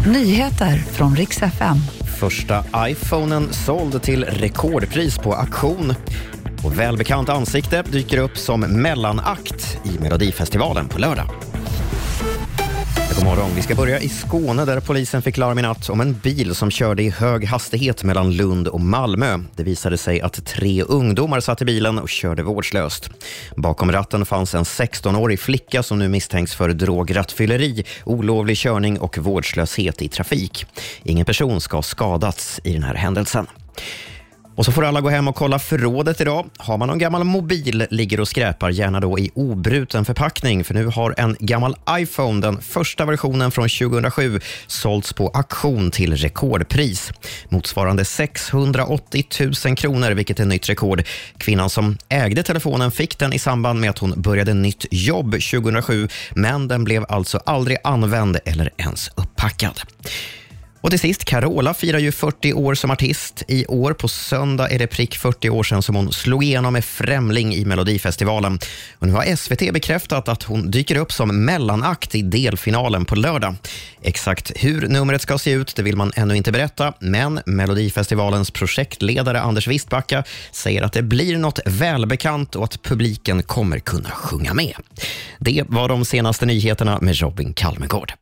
Nyheter från riks FM. Första iPhonen såld till rekordpris på auktion. Och välbekant ansikte dyker upp som mellanakt i Melodifestivalen på lördag. God morgon. Vi ska börja i Skåne där polisen fick larm i natt om en bil som körde i hög hastighet mellan Lund och Malmö. Det visade sig att tre ungdomar satt i bilen och körde vårdslöst. Bakom ratten fanns en 16-årig flicka som nu misstänks för drograttfylleri, olovlig körning och vårdslöshet i trafik. Ingen person ska ha skadats i den här händelsen. Och så får alla gå hem och kolla förrådet idag. Har man någon gammal mobil ligger och skräpar, gärna då i obruten förpackning. För nu har en gammal iPhone, den första versionen från 2007, sålts på auktion till rekordpris. Motsvarande 680 000 kronor, vilket är nytt rekord. Kvinnan som ägde telefonen fick den i samband med att hon började nytt jobb 2007, men den blev alltså aldrig använd eller ens upppackad. Och till sist, Carola firar ju 40 år som artist. I år på söndag är det prick 40 år sedan som hon slog igenom med Främling i Melodifestivalen. Och nu har SVT bekräftat att hon dyker upp som mellanakt i delfinalen på lördag. Exakt hur numret ska se ut det vill man ännu inte berätta, men Melodifestivalens projektledare Anders Wistbacka säger att det blir något välbekant och att publiken kommer kunna sjunga med. Det var de senaste nyheterna med Robin Kalmegård.